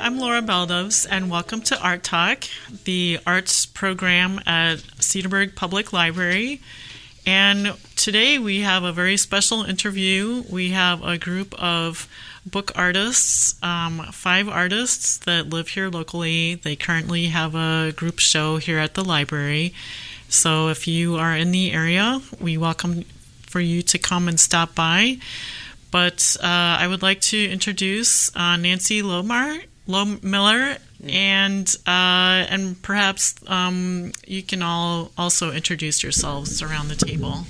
I'm Laura Baldos, and welcome to Art Talk, the arts program at Cedarburg Public Library. And today we have a very special interview. We have a group of book artists, um, five artists that live here locally. They currently have a group show here at the library. So if you are in the area, we welcome for you to come and stop by. But uh, I would like to introduce uh, Nancy Lomar, Low Miller, and uh, and perhaps um, you can all also introduce yourselves around the table.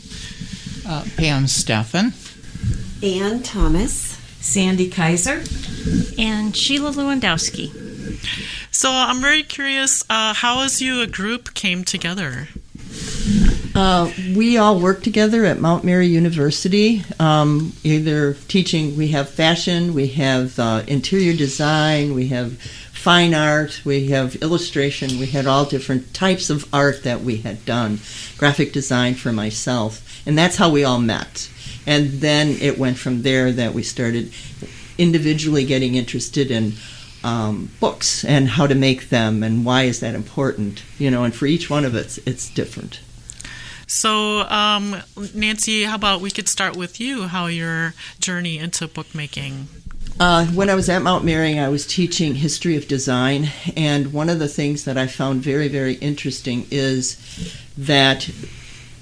Uh, Pam Steffen, Ann Thomas, Sandy Kaiser, and Sheila Lewandowski. So I'm very curious uh, how as you a group came together. Uh, we all work together at Mount Mary University, um, either teaching, we have fashion, we have uh, interior design, we have fine art, we have illustration, we had all different types of art that we had done, graphic design for myself, and that's how we all met. And then it went from there that we started individually getting interested in um, books and how to make them and why is that important, you know, and for each one of us, it's different. So, um, Nancy, how about we could start with you? How your journey into bookmaking? Uh, when I was at Mount Mary, I was teaching history of design, and one of the things that I found very, very interesting is that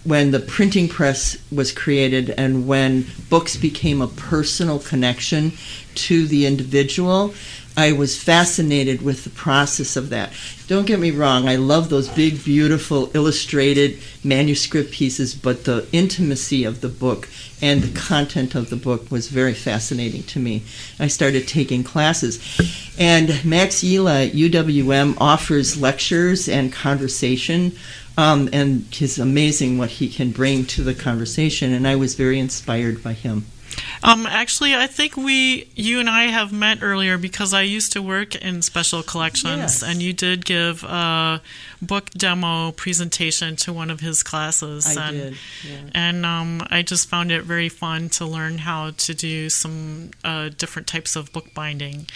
when the printing press was created and when books became a personal connection to the individual, I was fascinated with the process of that. Don't get me wrong, I love those big, beautiful, illustrated manuscript pieces, but the intimacy of the book and the content of the book was very fascinating to me. I started taking classes. And Max Yela at UWM offers lectures and conversation. Um, and it's amazing what he can bring to the conversation, and I was very inspired by him. Um, actually, I think we, you and I have met earlier because I used to work in special collections, Yes. and you did give a book demo presentation to one of his classes. I and, did, yeah. And um, I just found it very fun to learn how to do some uh, different types of bookbinding.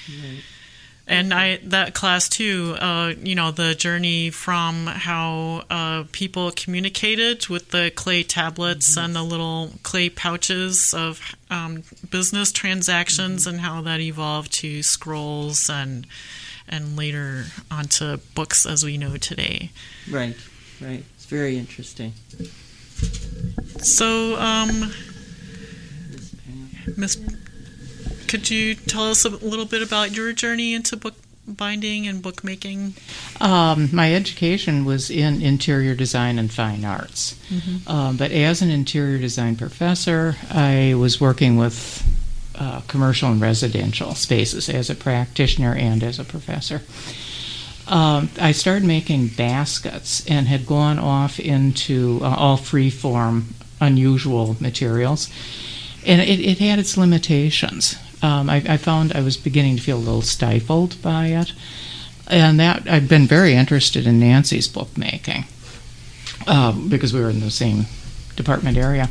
And I that class too. Uh, you know, the journey from how uh, people communicated with the clay tablets and the little clay pouches of um, business transactions, and how that evolved to scrolls and and later onto books as we know today. Right, right. It's very interesting. So, um, Miss, could you tell us a little bit about your journey into book binding and bookmaking? Um, my education was in interior design and fine arts. Mm-hmm. Um, but as an interior design professor, I was working with uh, commercial and residential spaces as a practitioner and as a professor. Um, I started making baskets and had gone off into uh, all free form, unusual materials. And it, it had its limitations. Um, I, I found I was beginning to feel a little stifled by it. And that I've been very interested in Nancy's bookmaking um, because we were in the same department area.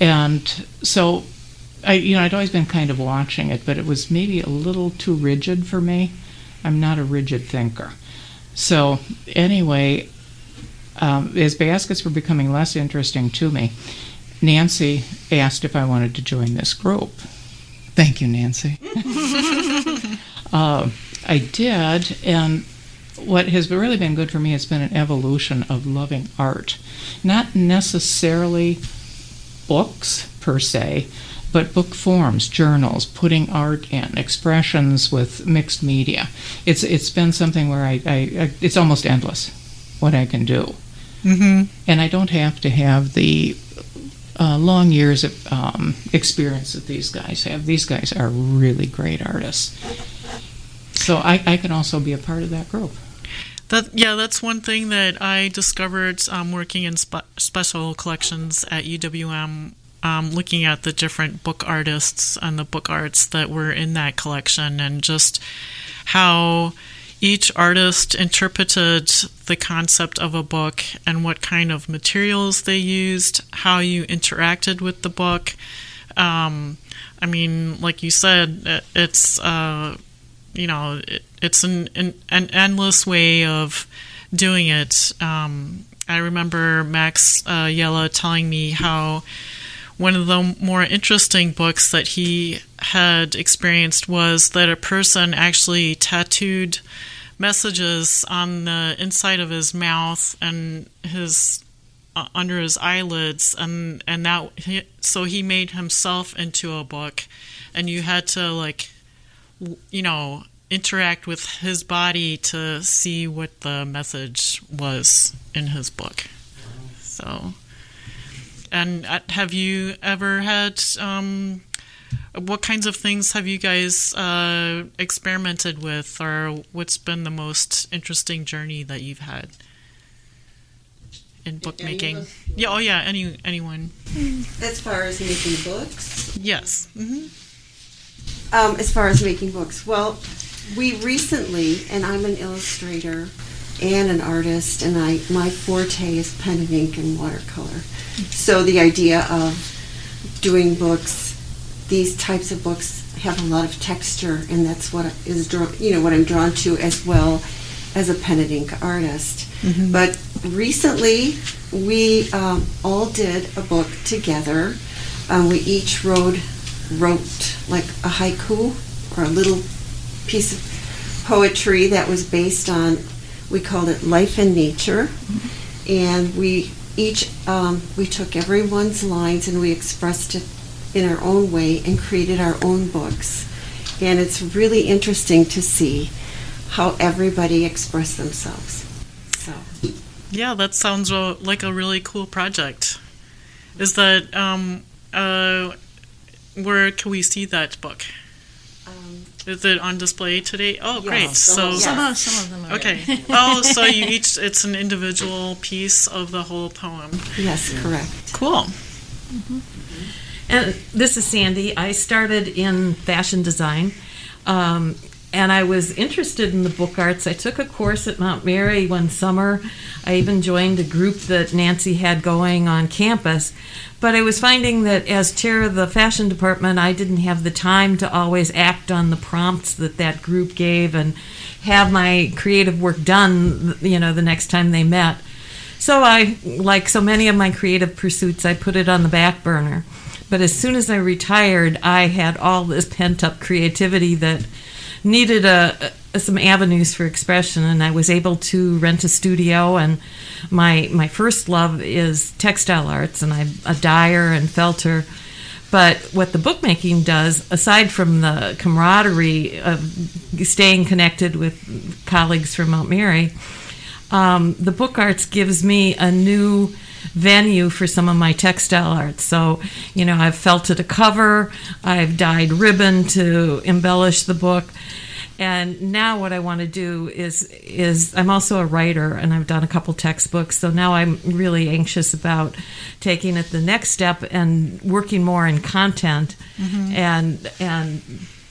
And so I, you know, I'd always been kind of watching it, but it was maybe a little too rigid for me. I'm not a rigid thinker. So anyway, um, as baskets were becoming less interesting to me, Nancy asked if I wanted to join this group. Thank you, Nancy. uh, I did, and what has really been good for me has been an evolution of loving art. Not necessarily books per se, but book forms, journals, putting art in, expressions with mixed media. It's it's been something where I, I, I it's almost endless what I can do, mm-hmm. and I don't have to have the uh, long years of um, experience that these guys have. These guys are really great artists, so I, I can also be a part of that group. That yeah, that's one thing that I discovered um, working in spe- special collections at UWM um, looking at the different book artists and the book arts that were in that collection and just how each artist interpreted the concept of a book and what kind of materials they used, how you interacted with the book. Um, I mean, like you said, it's uh, you know it, it's an, an, an endless way of doing it. Um, I remember Max uh, Yela telling me how one of the more interesting books that he had experienced was that a person actually tattooed messages on the inside of his mouth and his uh, under his eyelids and and that he, so he made himself into a book. And you had to like you know interact with his body to see what the message was in his book. So and uh, have you ever had um, what kinds of things have you guys uh, experimented with, or what's been the most interesting journey that you've had in bookmaking? Yeah, oh yeah, any anyone. As far as making books. Yes. Mm-hmm. Um, as far as making books, well, we recently, and I'm an illustrator and an artist, and I my forte is pen and ink and watercolor. So the idea of doing books, these types of books have a lot of texture, and that's what is. You know what I'm drawn to as well as a pen and ink artist. Mm-hmm. But recently, we um, all did a book together. Um, we each wrote wrote like a haiku or a little piece of poetry that was based on we called it life and nature and we each um, we took everyone's lines and we expressed it in our own way and created our own books and it's really interesting to see how everybody expressed themselves so yeah that sounds like a really cool project is that um, uh, where can we see that book um, is it on display today? Oh, yes, great! So yes. Some, of, some of them are. okay. oh, so you each it's an individual piece of the whole poem. yes correct Cool. And this is Sandy. I started in fashion design. Um, and I was interested in the book arts. I took a course at Mount Mary one summer. I even joined a group that Nancy had going on campus. But I was finding that as chair of the fashion department, I didn't have the time to always act on the prompts that that group gave and have my creative work done, you know, the next time they met. So I, like so many of my creative pursuits, I put it on the back burner. But as soon as I retired, I had all this pent up creativity that needed a, a, some avenues for expression, and I was able to rent a studio. And my my first love is textile arts, and I'm a dyer and felter. But what the bookmaking does, aside from the camaraderie of staying connected with colleagues from Mount Mary, um, the book arts gives me a new venue for some of my textile arts. So, you know, I've felted a cover, I've dyed ribbon to embellish the book. And now what I want to do is is I'm also a writer and I've done a couple textbooks. So now I'm really anxious about taking it the next step and working more in content Mm-hmm. and and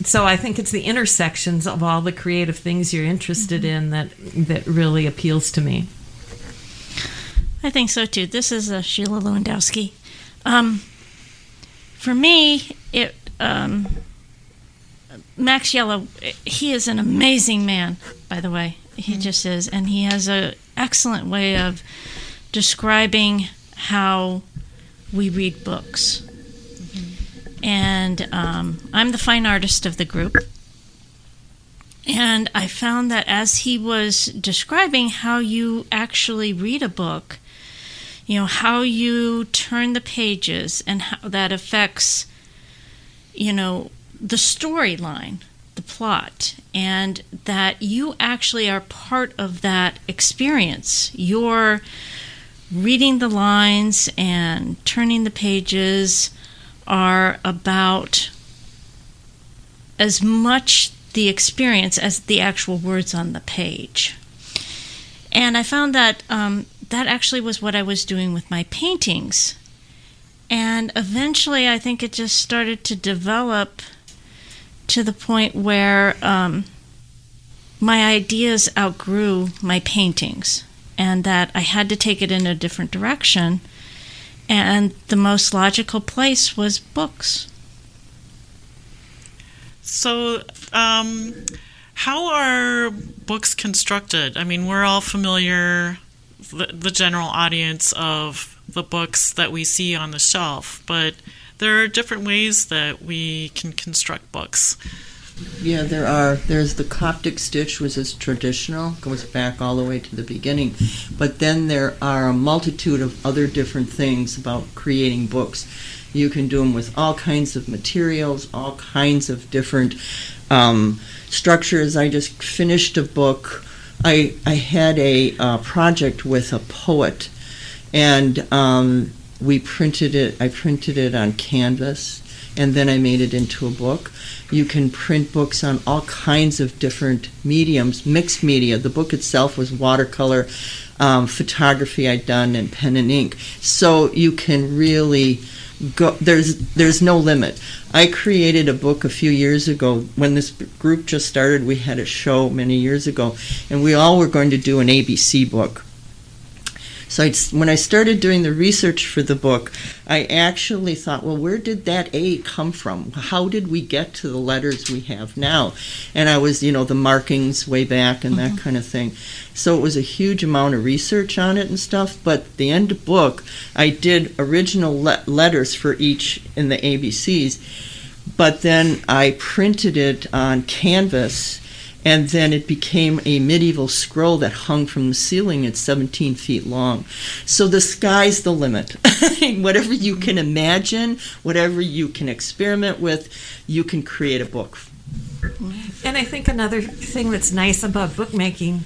so I think it's the intersections of all the creative things you're interested in that that really appeals to me. I think so too. This is uh, Sheila Lewandowski. Um, for me, it um, Max Yela. He is an amazing man, by the way. He just is, and he has a excellent way of describing how we read books. And um, I'm the fine artist of the group. And I found that as he was describing how you actually read a book, you know, how you turn the pages and how that affects, you know, the storyline, the plot, and that you actually are part of that experience. You're reading the lines and turning the pages are about as much the experience as the actual words on the page. And I found that um, that actually was what I was doing with my paintings. And eventually, I think it just started to develop to the point where um, my ideas outgrew my paintings, and that I had to take it in a different direction. And the most logical place was books. So, um, how are books constructed? I mean, we're all familiar, the, the general audience, of the books that we see on the shelf, but there are different ways that we can construct books. Yeah, there are. There's the Coptic stitch, which is traditional, goes back all the way to the beginning. But then there are a multitude of other different things about creating books. You can do them with all kinds of materials, all kinds of different um, structures. I just finished a book. I I had a uh, project with a poet, and um, we printed it. I printed it on canvas, and then I made it into a book. You can print books on all kinds of different mediums, mixed media. The book itself was watercolor, um, photography I'd done, and pen and ink. So you can really go. There's there's no limit. I created a book a few years ago when this group just started. We had a show many years ago, and we all were going to do an ABC book. So I'd, when I started doing the research for the book, I actually thought, well, where did that A come from? How did we get to the letters we have now? And I was, you know, the markings way back and that mm-hmm. kind of thing. So it was a huge amount of research on it and stuff. But the end of book, I did original le- letters for each in the ABCs. But then I printed it on canvas and then it became a medieval scroll that hung from the ceiling at 17 feet long. So the sky's the limit. whatever you can imagine, whatever you can experiment with, you can create a book. And I think another thing that's nice about bookmaking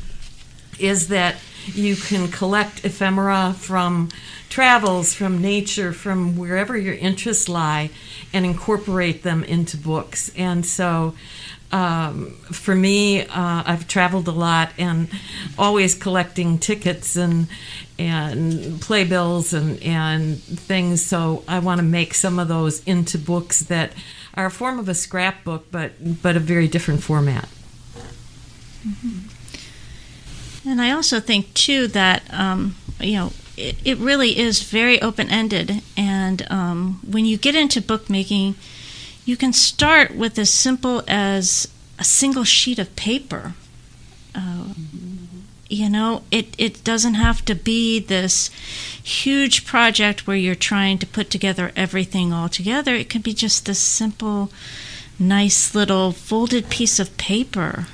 is that you can collect ephemera from travels, from nature, from wherever your interests lie, and incorporate them into books. And so, um, for me, uh, I've traveled a lot and always collecting tickets and and playbills and and things. So I want to make some of those into books that are a form of a scrapbook, but but a very different format. And I also think too that um, you know it, it really is very open ended, and um, when you get into bookmaking, you can start with as simple as a single sheet of paper. Uh, you know, it, it doesn't have to be this huge project where you're trying to put together everything all together. It can be just this simple, nice little folded piece of paper.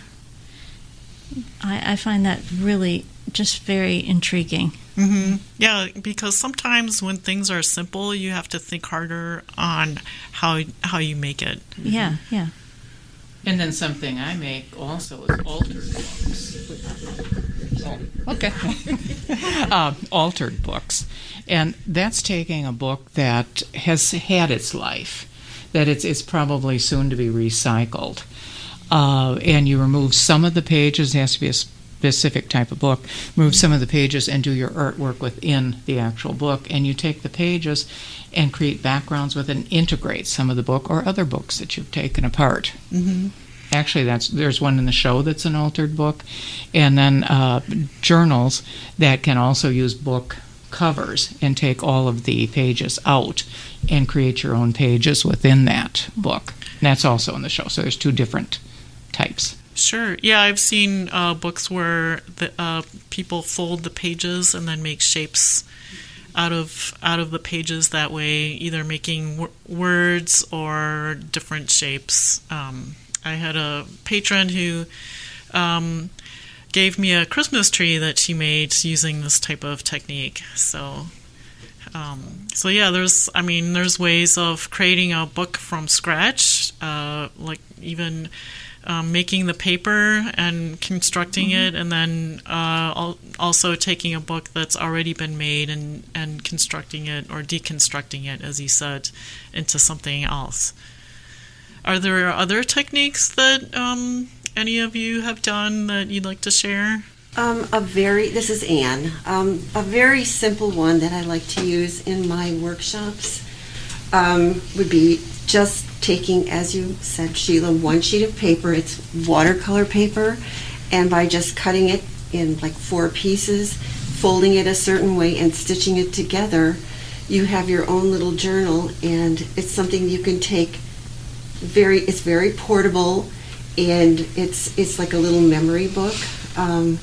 I, I find that really just very intriguing. Mm-hmm. Yeah, because sometimes when things are simple, you have to think harder on how how you make it. Yeah, yeah. And then something I make also is altered books. Okay. uh, altered books. And that's taking a book that has had its life, that it's, it's probably soon to be recycled. Uh, and you remove some of the pages, it has to be a specific type of book, move some of the pages and do your artwork within the actual book. And you take the pages and create backgrounds with and integrate some of the book or other books that you've taken apart. Mm-hmm. Actually, that's there's one in the show that's an altered book, and then uh, journals that can also use book covers and take all of the pages out and create your own pages within that book. And that's also in the show. So there's two different types. Sure. Yeah, I've seen uh, books where the uh, people fold the pages and then make shapes out of out of the pages that way, either making w- words or different shapes. Um, I had a patron who um, gave me a Christmas tree that she made using this type of technique. So, um, so yeah, there's, I mean, there's ways of creating a book from scratch, uh, like even um, making the paper and constructing Mm-hmm. it, and then uh, al- also taking a book that's already been made and and constructing it or deconstructing it, as you said, into something else. Are there other techniques that um, any of you have done that you'd like to share? Um, a very, this is Anne, um, a very simple one that I like to use in my workshops um, would be just taking, as you said, Sheila, one sheet of paper, it's watercolor paper, and by just cutting it in like four pieces, folding it a certain way, and stitching it together, you have your own little journal, and it's something you can take very it's very portable. And it's it's like a little memory book. Um,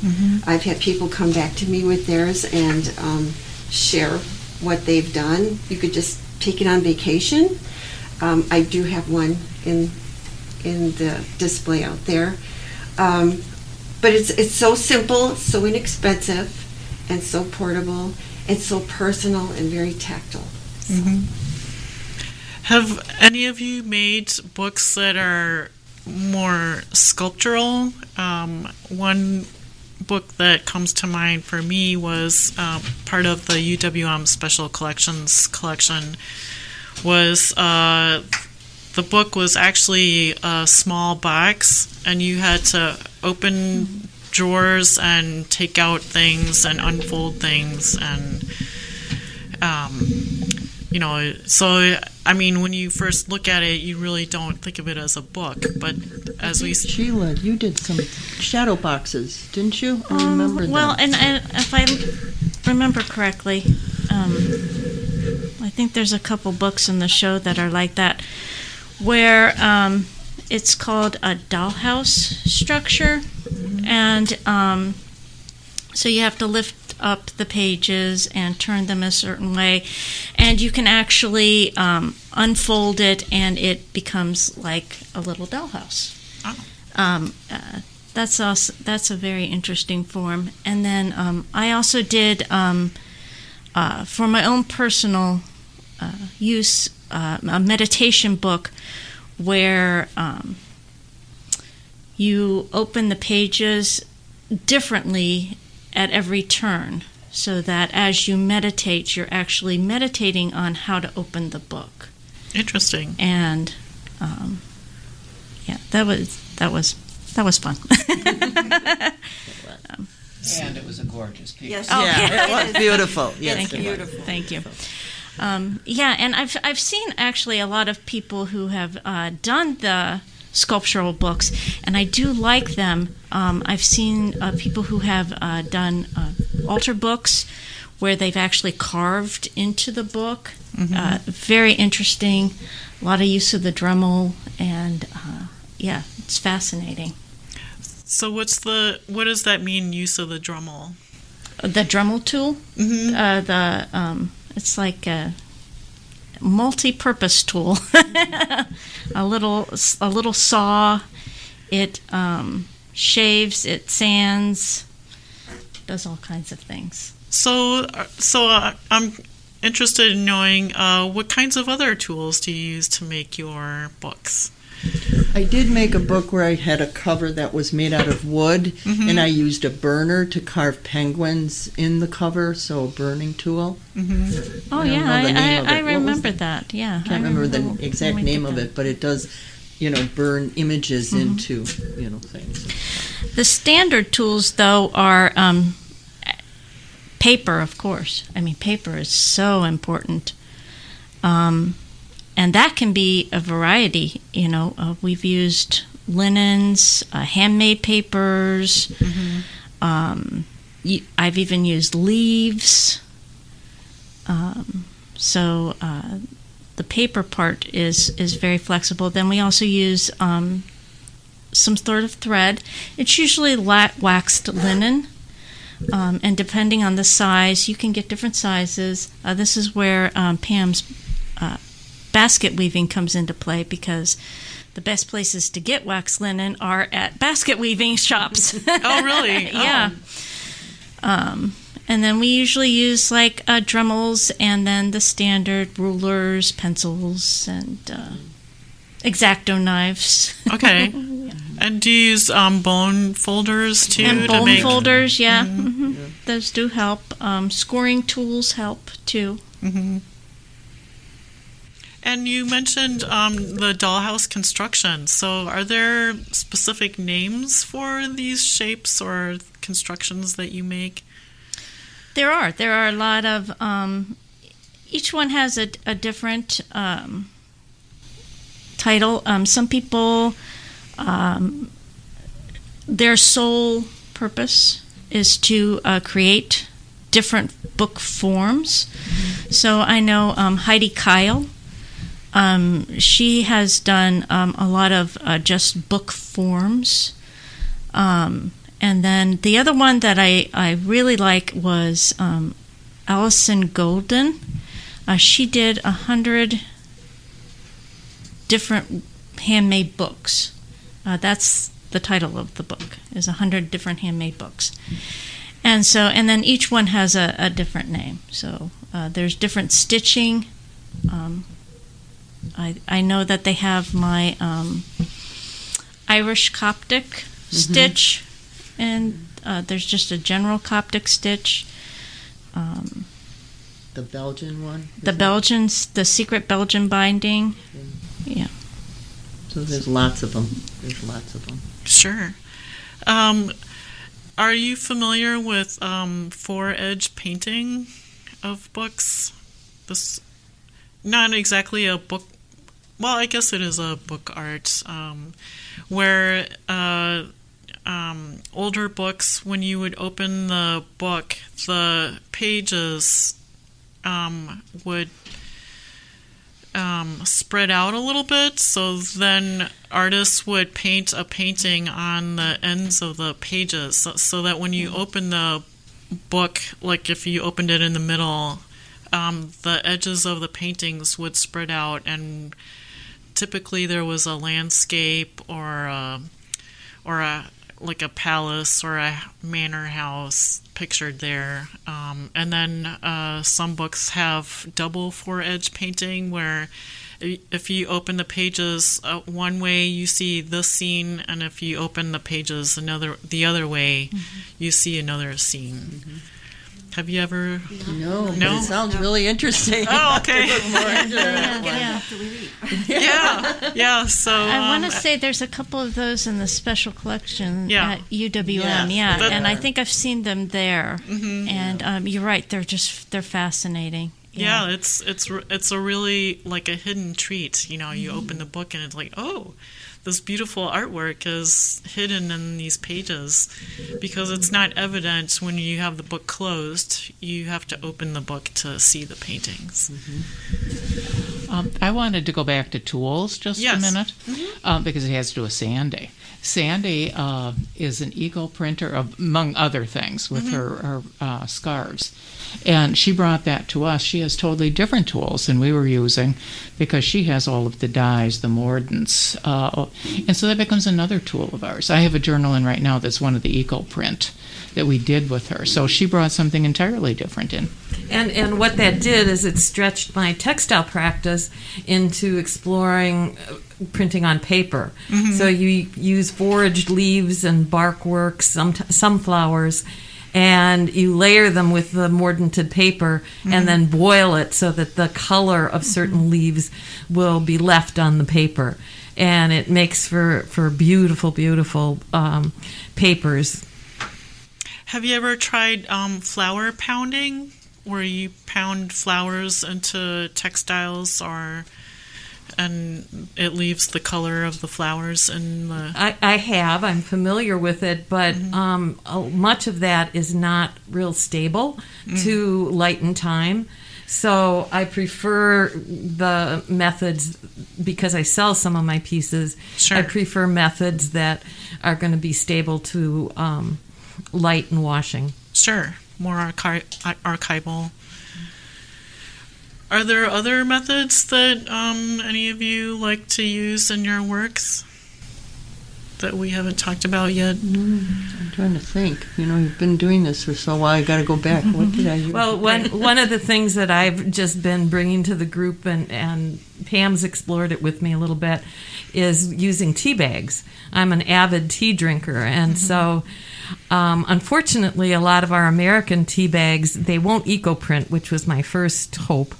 i've had people come back to me with theirs and um, share what they've done. You could just take it on vacation um, i do have one in in the display out there um, but it's it's so simple so inexpensive and so portable and so personal and very tactile Have any of you made books that are more sculptural? Um, one book that comes to mind for me was uh, part of the UWM Special Collections collection. Was uh, the book was actually a small box, and you had to open drawers and take out things and unfold things and um, you know so i mean when you first look at it you really don't think of it as a book but as we Sheila, you did some shadow boxes, didn't you? I Um, remember well, them. and, and if I remember correctly, um, I think there's a couple books in the show that are like that, where um, it's called a dollhouse structure, and um, so you have to lift up the pages and turn them a certain way, and you can actually um, unfold it, and it becomes like a little dollhouse. Um, uh, that's also that's a very interesting form. And then um, I also did um, uh, for my own personal use uh, a meditation book where um, you open the pages differently at every turn, so that as you meditate, you're actually meditating on how to open the book. interesting And um, yeah, that was that was that was fun. And it was a gorgeous piece. yes Oh, yeah, yeah. it was beautiful. Yes, Thank you. was. Thank you. Um, yeah, and I've I've seen actually a lot of people who have uh, done the sculptural books, and I do like them. Um, I've seen uh, people who have uh, done uh, altar books where they've actually carved into the book. Mhm. Uh, very interesting. A lot of use of the Dremel, and uh, yeah, it's fascinating. So what's the what does that mean? Use of the Dremel. The Dremel tool, Mhm. uh, the um, it's like a multi-purpose tool. a little a little saw. It um, shaves. It sands. Does all kinds of things. So uh, so uh, I'm interested in knowing uh, what kinds of other tools do you use to make your books? I did make a book where I had a cover that was made out of wood, Mhm. and I used a burner to carve penguins in the cover, so a burning tool. Mm-hmm. Oh I yeah, I, I. I remember the- that. Yeah, I can't remember the exact name of it, but it does, you know, burn images Mhm. into, you know, things. The standard tools, though, are um, paper, of course. I mean, paper is so important. Um, and that can be a variety. You know, uh, we've used linens, uh, handmade papers. Um, y- I've even used leaves. Um, so uh, the paper part is is very flexible. Then we also use um, some sort of thread. It's usually la- waxed linen. Um, and depending on the size, you can get different sizes. Uh, this is where um, Pam's uh, basket weaving comes into play because the best places to get wax linen are at basket weaving shops. Oh, really? yeah. Um, and then we usually use like uh, Dremels and then the standard rulers, pencils, and uh, X-Acto knives. Okay. And do you use um, bone folders too and to bone make folders, yeah, Mhm. hmm those do help. Um, scoring tools help too. hmm And you mentioned um, the dollhouse construction. So, are there specific names for these shapes or constructions that you make? There are there are a lot of um, each one has a, a different um, title. Um, some people um, their sole purpose is to uh, create different book forms. So I know um, Heidi Kyle. Um, she has done um, a lot of uh, just book forms. Um, and then the other one that I, I really like was um, Alisa Golden. Uh, she did a hundred different handmade books. Uh, that's the title of the book is a hundred different handmade books. And so, and then each one has a, a different name. So uh, there's different stitching. I I know that they have my um, Irish Coptic stitch, and uh, there's just a general Coptic stitch. Um, The Belgian one. the Belgians, the secret Belgian binding. Yeah. So there's lots of them. There's lots of them. Sure. Um, are you familiar with um, fore-edge painting of books? This, not exactly a book. Well, I guess it is a book art um, where uh, um, older books, when you would open the book, the pages um, would um, spread out a little bit. So then artists would paint a painting on the ends of the pages so, so that when you open the book, like if you opened it in the middle, um, the edges of the paintings would spread out and typically there was a landscape or a, or a like a palace or a manor house pictured there. Um, and then uh, some books have double fore-edge painting where if you open the pages uh, one way, you see this scene, and if you open the pages another the other way, you see another scene. Have you ever? No, but No? it sounds really interesting. Oh, okay. To look more into Yeah, yeah. yeah, yeah. So I want um, to say there's a couple of those in the special collection Yeah. at UWM. Yes, yeah, there and I think I've seen them there. Mhm. And um, you're right; they're just they're fascinating. Yeah, it's it's it's a really like a hidden treat. You know, you open the book and it's like, oh, this beautiful artwork is hidden in these pages because it's not evident when you have the book closed. You have to open the book to see the paintings. Um, I wanted to go back to tools just Yes. a minute um, because it has to do with Sandy. Sandy uh, is an eco printer, among other things, with her, her uh, scarves. And she brought that to us. She has totally different tools than we were using because she has all of the dyes, the mordants. Uh, and so that becomes another tool of ours. I have a journal in right now that's one of the eco print that we did with her. So she brought something entirely different in. And and what that did is it stretched my textile practice into exploring printing on paper. So you use foraged leaves and bark work, some sunflowers, and you layer them with the mordanted paper and then boil it so that the color of certain leaves will be left on the paper. And it makes for, for beautiful, beautiful um, papers. Have you ever tried um, flower pounding, where you pound flowers into textiles, or and it leaves the color of the flowers in the? I, I have. I'm familiar with it, but um, uh, much of that is not real stable to light and time. So I prefer the methods because I sell some of my pieces. Sure. I prefer methods that are going to be stable to um, light and washing. Sure, more archi- archival. Are there other methods that um, any of you like to use in your works that we haven't talked about yet? I'm trying to think. You know, you've been doing this for so long. I got to go back. What did I use? Well, one one of the things that I've just been bringing to the group, and and Pam's explored it with me a little bit, is using tea bags. I'm an avid tea drinker, and so. Um, unfortunately, a lot of our American tea bags they won't eco print, which was my first hope.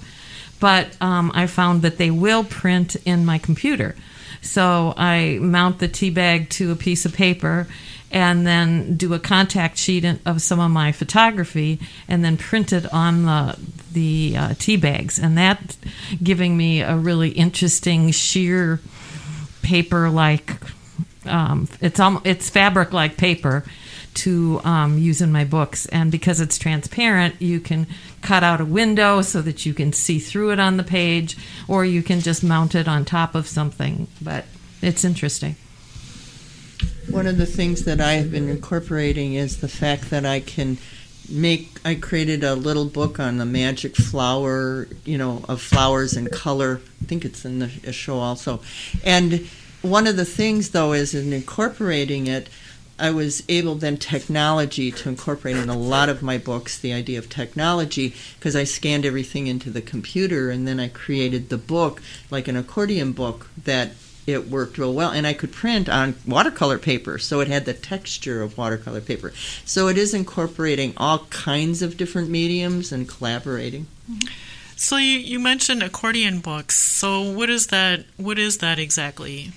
But um, I found that they will print in my computer. So I mount the tea bag to a piece of paper and then do a contact sheet of some of my photography and then print it on the the uh, tea bags and that giving me a really interesting sheer paper like um, it's almost, it's fabric like paper to um, use in my books and because it's transparent you can cut out a window so that you can see through it on the page or you can just mount it on top of something but it's interesting One of the things that I have been incorporating is the fact that I can make. I created a little book on the magic flower, you know, of flowers and color. I think it's in the show also. And one of the things, though, is in incorporating it. I was able then technology to incorporate in a lot of my books the idea of technology because I scanned everything into the computer and then I created the book like an accordion book that it worked real well and I could print on watercolor paper so it had the texture of watercolor paper. So it is incorporating all kinds of different mediums and collaborating. So you, you mentioned accordion books. So what is that? What is that exactly?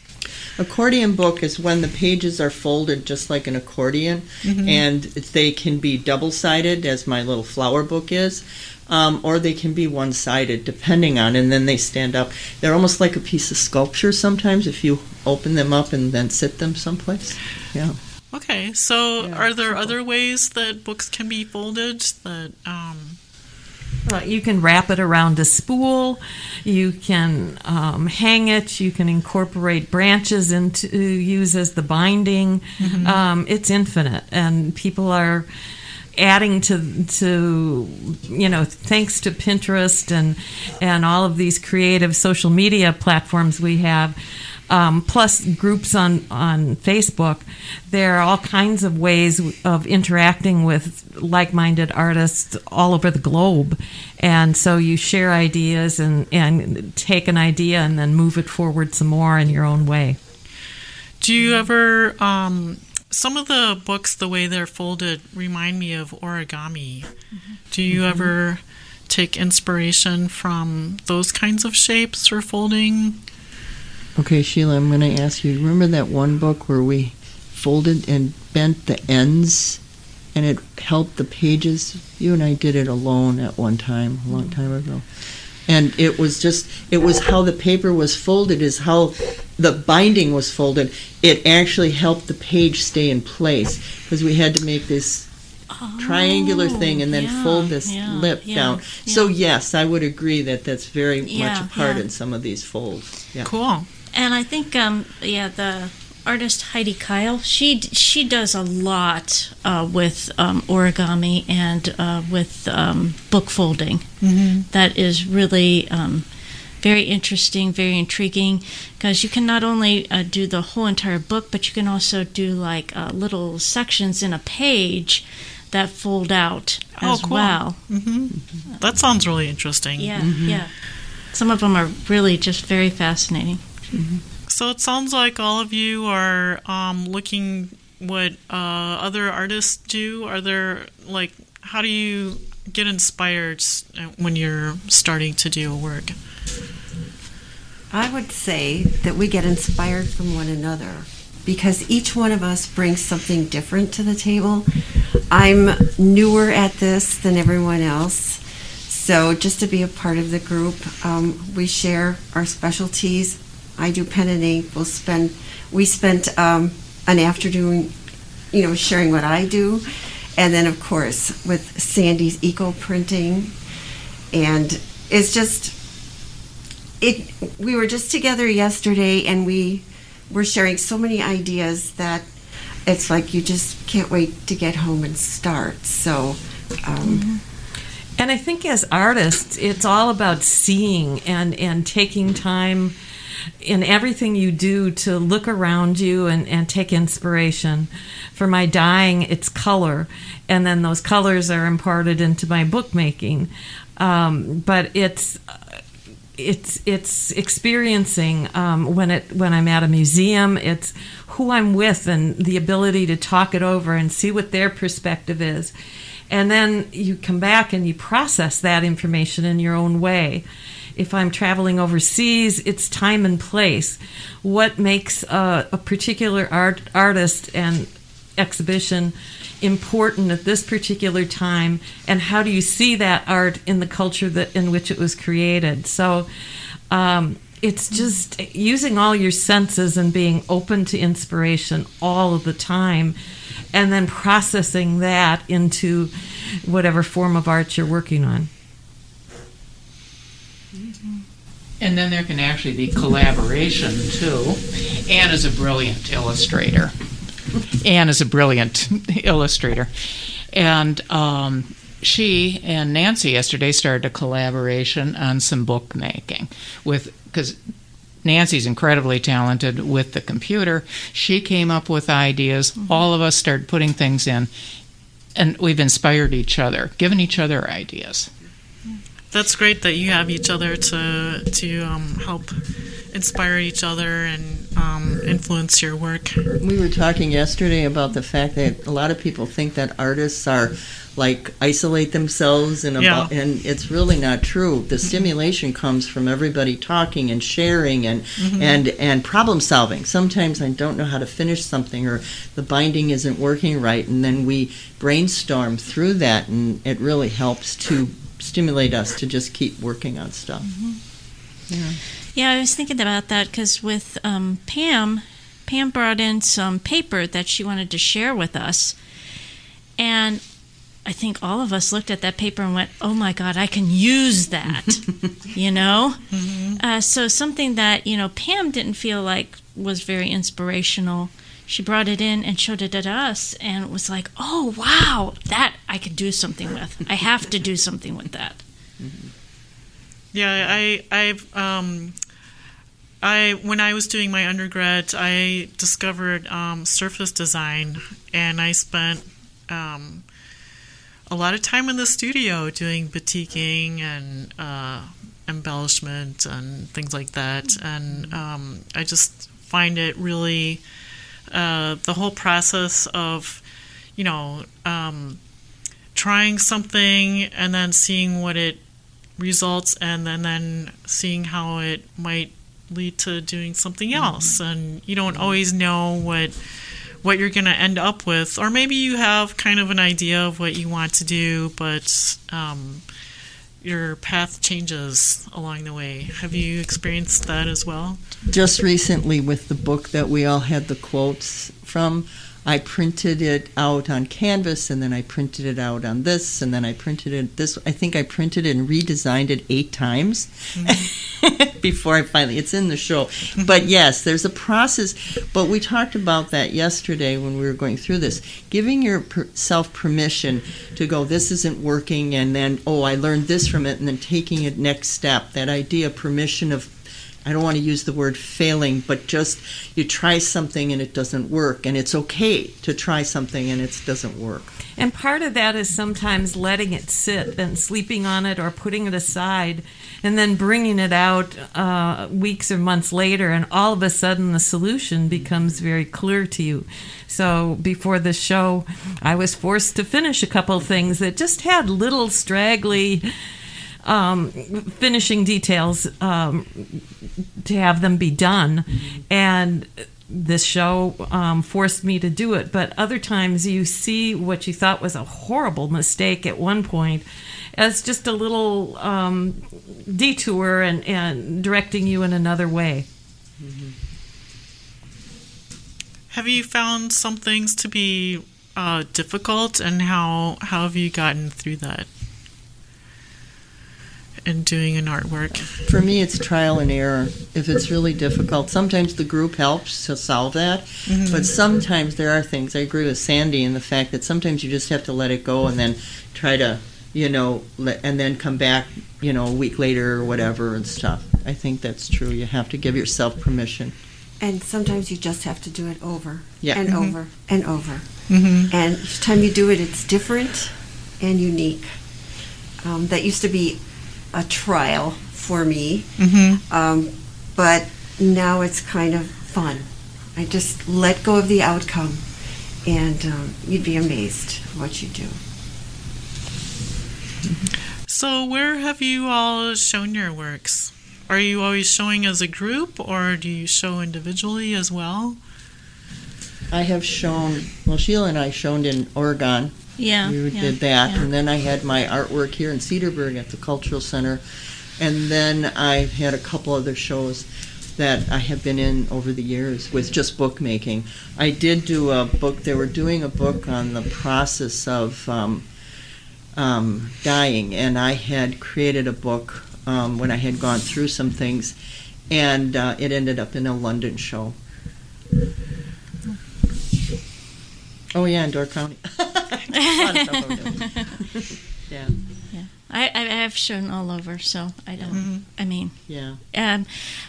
Accordion book is when the pages are folded just like an accordion, and they can be double sided, as my little flower book is, um, or they can be one sided, depending on, and then they stand up. They're almost like a piece of sculpture sometimes if you open them up and then sit them someplace. Yeah. Okay, so Yeah, are there simple. other ways that books can be folded that um, Uh, you can wrap it around a spool. You can um, hang it. You can incorporate branches into use as the binding. Um, it's infinite, and people are adding to to you know thanks to Pinterest and and all of these creative social media platforms we have. Um, plus groups on, on Facebook, there are all kinds of ways of interacting with like minded artists all over the globe. And so you share ideas and, and take an idea and then move it forward some more in your own way. do you ever um, some of the books the way they're folded remind me of origami. Do you ever take inspiration from those kinds of shapes for folding? Okay, Sheila, I'm going to ask you. Remember that one book where we folded and bent the ends and it helped the pages. You and I did it alone at one time, a long time ago. And it was just, it was how the paper was folded, is how the binding was folded. It actually helped the page stay in place because we had to make this triangular oh, thing and then Oh, yeah, fold this yeah, lip yeah, down. So yes, I would agree that that's very much a part in some of these folds. Yeah. Cool. And I think, um, yeah, the artist Heidi Kyle, she she does a lot uh, with um, origami and uh, with um, book folding. Mhm. That is really um, very interesting, very intriguing, because you can not only uh, do the whole entire book, but you can also do like uh, little sections in a page that fold out Oh, as cool. well. hmm That sounds really interesting. Yeah, yeah. Some of them are really just very fascinating. So it sounds like all of you are um, looking what uh, other artists do. Are there like how do you get inspired when you're starting to do a work? I would say that we get inspired from one another because each one of us brings something different to the table. I'm newer at this than everyone else. So just to be a part of the group, um, we share our specialties. I do pen and ink. We'll spend we spent um, an afternoon, you know, sharing what I do, and then of course with Sandy's eco printing, and it's just it we were just together yesterday and we were sharing so many ideas that it's like you just can't wait to get home and start. So um, And I think as artists, it's all about seeing and, and taking time in everything you do to look around you and, and take inspiration. For my dyeing, it's color, and then those colors are imparted into my bookmaking. Um, but it's it's it's experiencing um, when it when I'm at a museum. It's who I'm with and the ability to talk it over and see what their perspective is, and then you come back and you process that information in your own way. If I'm traveling overseas, it's time and place. What makes a, a particular art artist and exhibition important at this particular time? And how do you see that art in the culture that in which it was created? So um, it's just using all your senses and being open to inspiration all of the time and then processing that into whatever form of art you're working on And then there can actually be collaboration too. Anne is a brilliant illustrator. Anne is a brilliant illustrator. And um, she and Nancy yesterday started a collaboration on some bookmaking with because Nancy's incredibly talented with the computer. She came up with ideas. All of us started putting things in, and we've inspired each other, given each other ideas. That's great that you have each other to to um, help inspire each other and um, influence your work. We were talking yesterday about the fact that a lot of people think that artists are like isolate themselves and about, Yeah. and it's really not true. The stimulation comes from everybody talking and sharing and Mhm. and and problem solving. Sometimes I don't know how to finish something or the binding isn't working right and then we brainstorm through that and it really helps to stimulate us to just keep working on stuff. Yeah. Yeah, I was thinking about that because with um, Pam, Pam brought in some paper that she wanted to share with us. And I think all of us looked at that paper and went, oh my God, I can use that, you know? Uh, so something that, you know, Pam didn't feel like was very inspirational. She brought it in and showed it to us, and was like, oh, wow, that I could do something with. I have to do something with that. Yeah, I I've um I when I was doing my undergrad, I discovered um, surface design, and I spent um, a lot of time in the studio doing batiking and uh, embellishment and things like that. And um, I just find it really uh, the whole process of you know um, trying something and then seeing what it results and then then seeing how it might lead to doing something else. And you don't always know what what you're going to end up with, or maybe you have kind of an idea of what you want to do, but um, your path changes along the way. Have you experienced that as well? Just recently, with the book that we all had the quotes from, I printed it out on canvas and then I printed it out on this and then I printed it this. I think I printed and redesigned it eight times mm-hmm. before I finally. It's in the show, but yes, there's a process. But we talked about that yesterday when we were going through this. Giving yourself permission to go, this isn't working, and then oh, I learned this from it, and then taking it next step. That idea, permission of I don't want to use the word failing, but just you try something and it doesn't work, and it's okay to try something and it doesn't work. And part of that is sometimes letting it sit and sleeping on it or putting it aside, and then bringing it out uh, weeks or months later, and all of a sudden the solution becomes very clear to you. So before the show, I was forced to finish a couple things that just had little straggly um, finishing details um, to have them be done. And this show um, forced me to do it. But other times you see what you thought was a horrible mistake at one point as just a little um, detour and, and directing you in another way. Mm-hmm. Have you found some things to be uh, difficult, and how how have you gotten through that? In doing an artwork? For me, it's trial and error. If it's really difficult, sometimes the group helps to solve that, mm-hmm. but sometimes there are things. I agree with Sandy in the fact that sometimes you just have to let it go and then try to, you know, let, and then come back, you know, a week later or whatever and stuff. I think that's true. You have to give yourself permission. And sometimes you just have to do it over yeah. and mm-hmm. over and over. Mm-hmm. And each time you do it, it's different and unique. Um, that used to be a trial for me. Mm-hmm. Um, but now it's kind of fun. I just let go of the outcome, and um, you'd be amazed what you do. So, where have you all shown your works? Are you always showing as a group, or do you show individually as well? I have shown, well, Sheila and I shown in Oregon yeah, we yeah, did that, yeah. and then I had my artwork here in Cedarburg at the Cultural Center, and then I've had a couple other shows that I have been in over the years with just bookmaking. I did do a book. They were doing a book on the process of um, um, dying, and I had created a book um, when I had gone through some things, and uh, it ended up in a London show. Oh yeah, in Door County. yeah. Yeah. I, I have shown all over, so I don't. Mm-hmm. I mean, yeah. Um,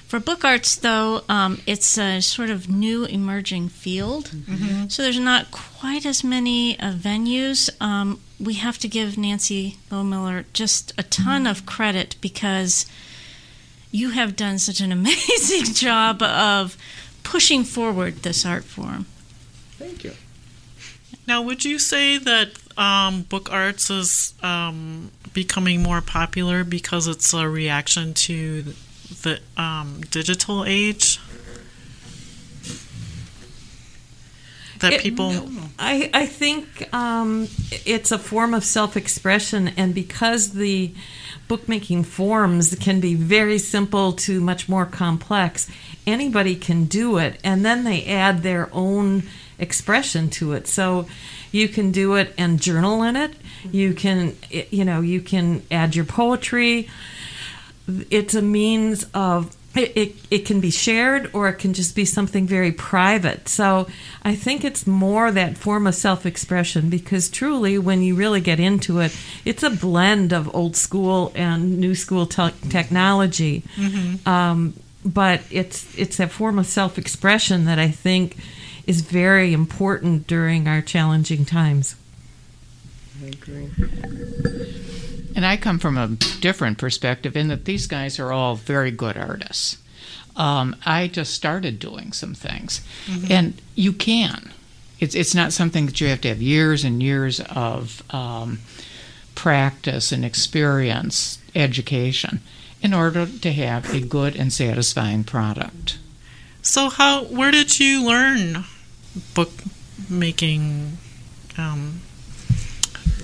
for book arts, though, um, it's a sort of new emerging field, mm-hmm. so there's not quite as many uh, venues. Um, we have to give Nancy Lohmiller just a ton mm-hmm. of credit because you have done such an amazing job of pushing forward this art form. Thank you. Now, would you say that um, book arts is um, becoming more popular because it's a reaction to the um, digital age? That it, people. I, I think um, it's a form of self expression, and because the bookmaking forms can be very simple to much more complex, anybody can do it, and then they add their own expression to it. So you can do it and journal in it. You can, you know, you can add your poetry. It's a means of it, it, it, can be shared or it can just be something very private. So I think it's more that form of self expression because truly, when you really get into it, it's a blend of old school and new school te- technology. Mm-hmm. Um, but it's it's that form of self expression that I think is very important during our challenging times. I agree. And I come from a different perspective in that these guys are all very good artists. Um, I just started doing some things, mm-hmm. and you can. It's it's not something that you have to have years and years of um, practice and experience, education, in order to have a good and satisfying product. So, how where did you learn book making um,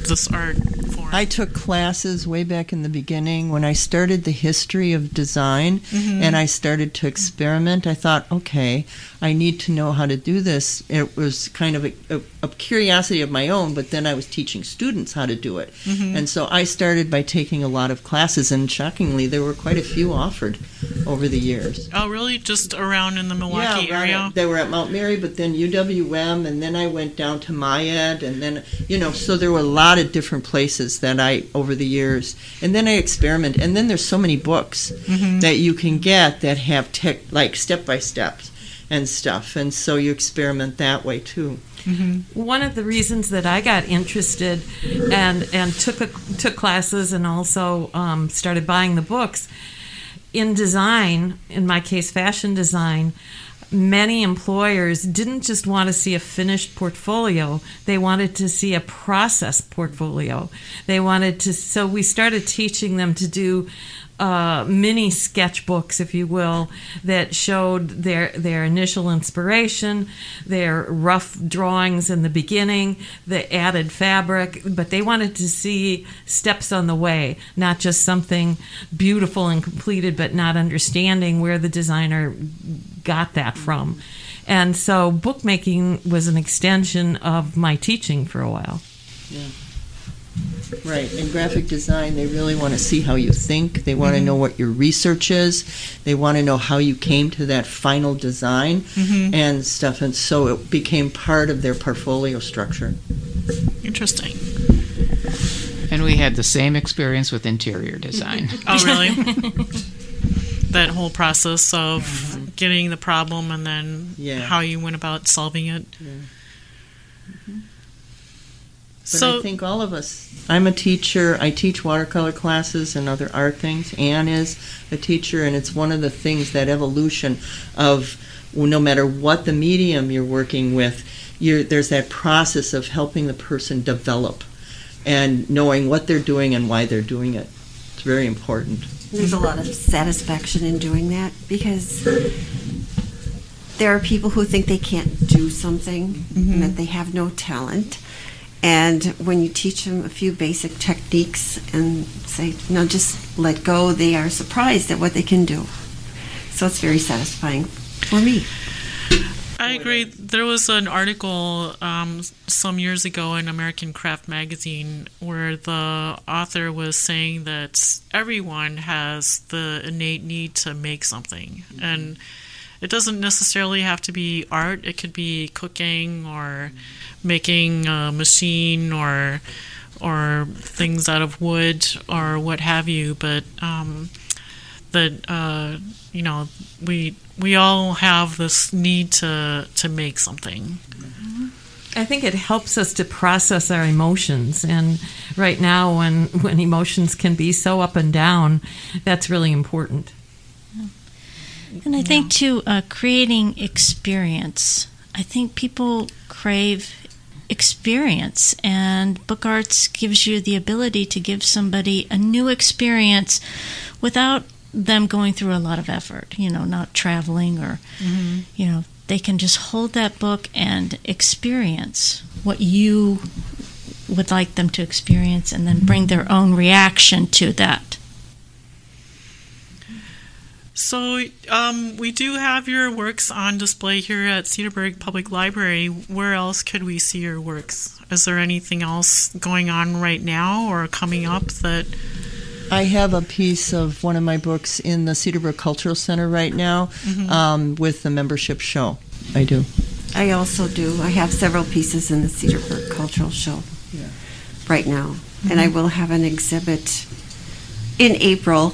this art form? I took classes way back in the beginning when I started the history of design Mhm. and I started to experiment. I thought, okay, I need to know how to do this. It was kind of a, a, a curiosity of my own, but then I was teaching students how to do it. Mhm. And so I started by taking a lot of classes, and shockingly, there were quite a few offered over the years. Oh, really? Just around in the Milwaukee Yeah, area? They were at Mount Mary, but then UWM, and then I went down to MIAD, and then you know, so there were a lot of different places that I over the years, and then I experiment, and then there's so many books Mhm. that you can get that have tech like step by steps and stuff, and so you experiment that way too. One of the reasons that I got interested and and took a, took classes and also um, started buying the books in design, in my case, fashion design. Many employers didn't just want to see a finished portfolio; they wanted to see a process portfolio. They wanted to, so we started teaching them to do uh, mini sketchbooks, if you will, that showed their their initial inspiration, their rough drawings in the beginning, the added fabric, but they wanted to see steps on the way, not just something beautiful and completed, but not understanding where the designer got that from. And so bookmaking was an extension of my teaching for a while. Yeah. Right. In graphic design, they really want to see how you think. They want to mm-hmm. know what your research is. They want to know how you came to that final design Mhm. and stuff. And so it became part of their portfolio structure. Interesting. And we had the same experience with interior design. Oh, really? that whole process of mm-hmm. getting the problem and then Yeah. how you went about solving it. Mm-hmm. But So- I think all of us. I'm a teacher. I teach watercolor classes and other art things. Anne is a teacher, and it's one of the things that evolution of no matter what the medium you're working with, you're, there's that process of helping the person develop and knowing what they're doing and why they're doing it. It's very important. There's a lot of satisfaction in doing that because there are people who think they can't do something mm-hmm. and that they have no talent. And when you teach them a few basic techniques and say, no, just let go, they are surprised at what they can do. So it's very satisfying for me. I agree. There was an article um, some years ago in American Craft Magazine where the author was saying that everyone has the innate need to make something. And it doesn't necessarily have to be art, it could be cooking or making a machine or or things out of wood or what have you. But um, that uh, you know we we all have this need to to make something. I think it helps us to process our emotions, and right now, when when emotions can be so up and down, that's really important. And I think too, uh, creating experience. I think people crave experience, and book arts gives you the ability to give somebody a new experience without them going through a lot of effort. You know, not traveling or Mhm. you know, they can just hold that book and experience what you would like them to experience, and then bring their own reaction to that. So um, we do have your works on display here at Cedarburg Public Library. Where else could we see your works? Is there anything else going on right now or coming up that? I have a piece of one of my books in the Cedarburg Cultural Center right now Mhm. um, with the membership show. I do. I also do. I have several pieces in the Cedarburg Cultural Show Yeah. right now. And I will have an exhibit in April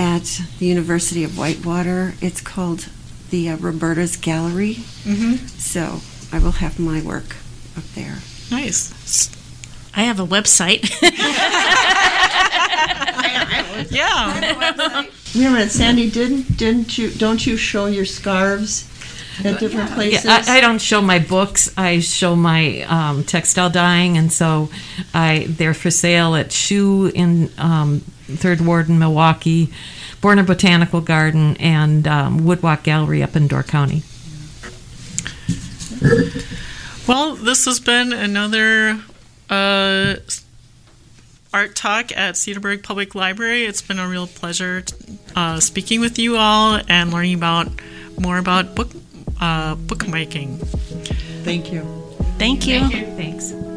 at the University of Whitewater. It's called the uh, Roberta's Gallery. Mm-hmm. So I will have my work up there. Nice. I have a website. yeah. Wait a minute, Sandy. Didn't didn't you? Don't you show your scarves at different places? Yeah, I, I don't show my books. I show my um, textile dyeing, and so I they're for sale at Shoe in um, Third Ward in Milwaukee, Boerner Botanical Garden, and um, Woodwalk Gallery up in Door County. Well, this has been another uh, art talk at Cedarburg Public Library. It's been a real pleasure uh, speaking with you all and learning about more about book uh, bookmaking. Thank you. Thank you. Thanks.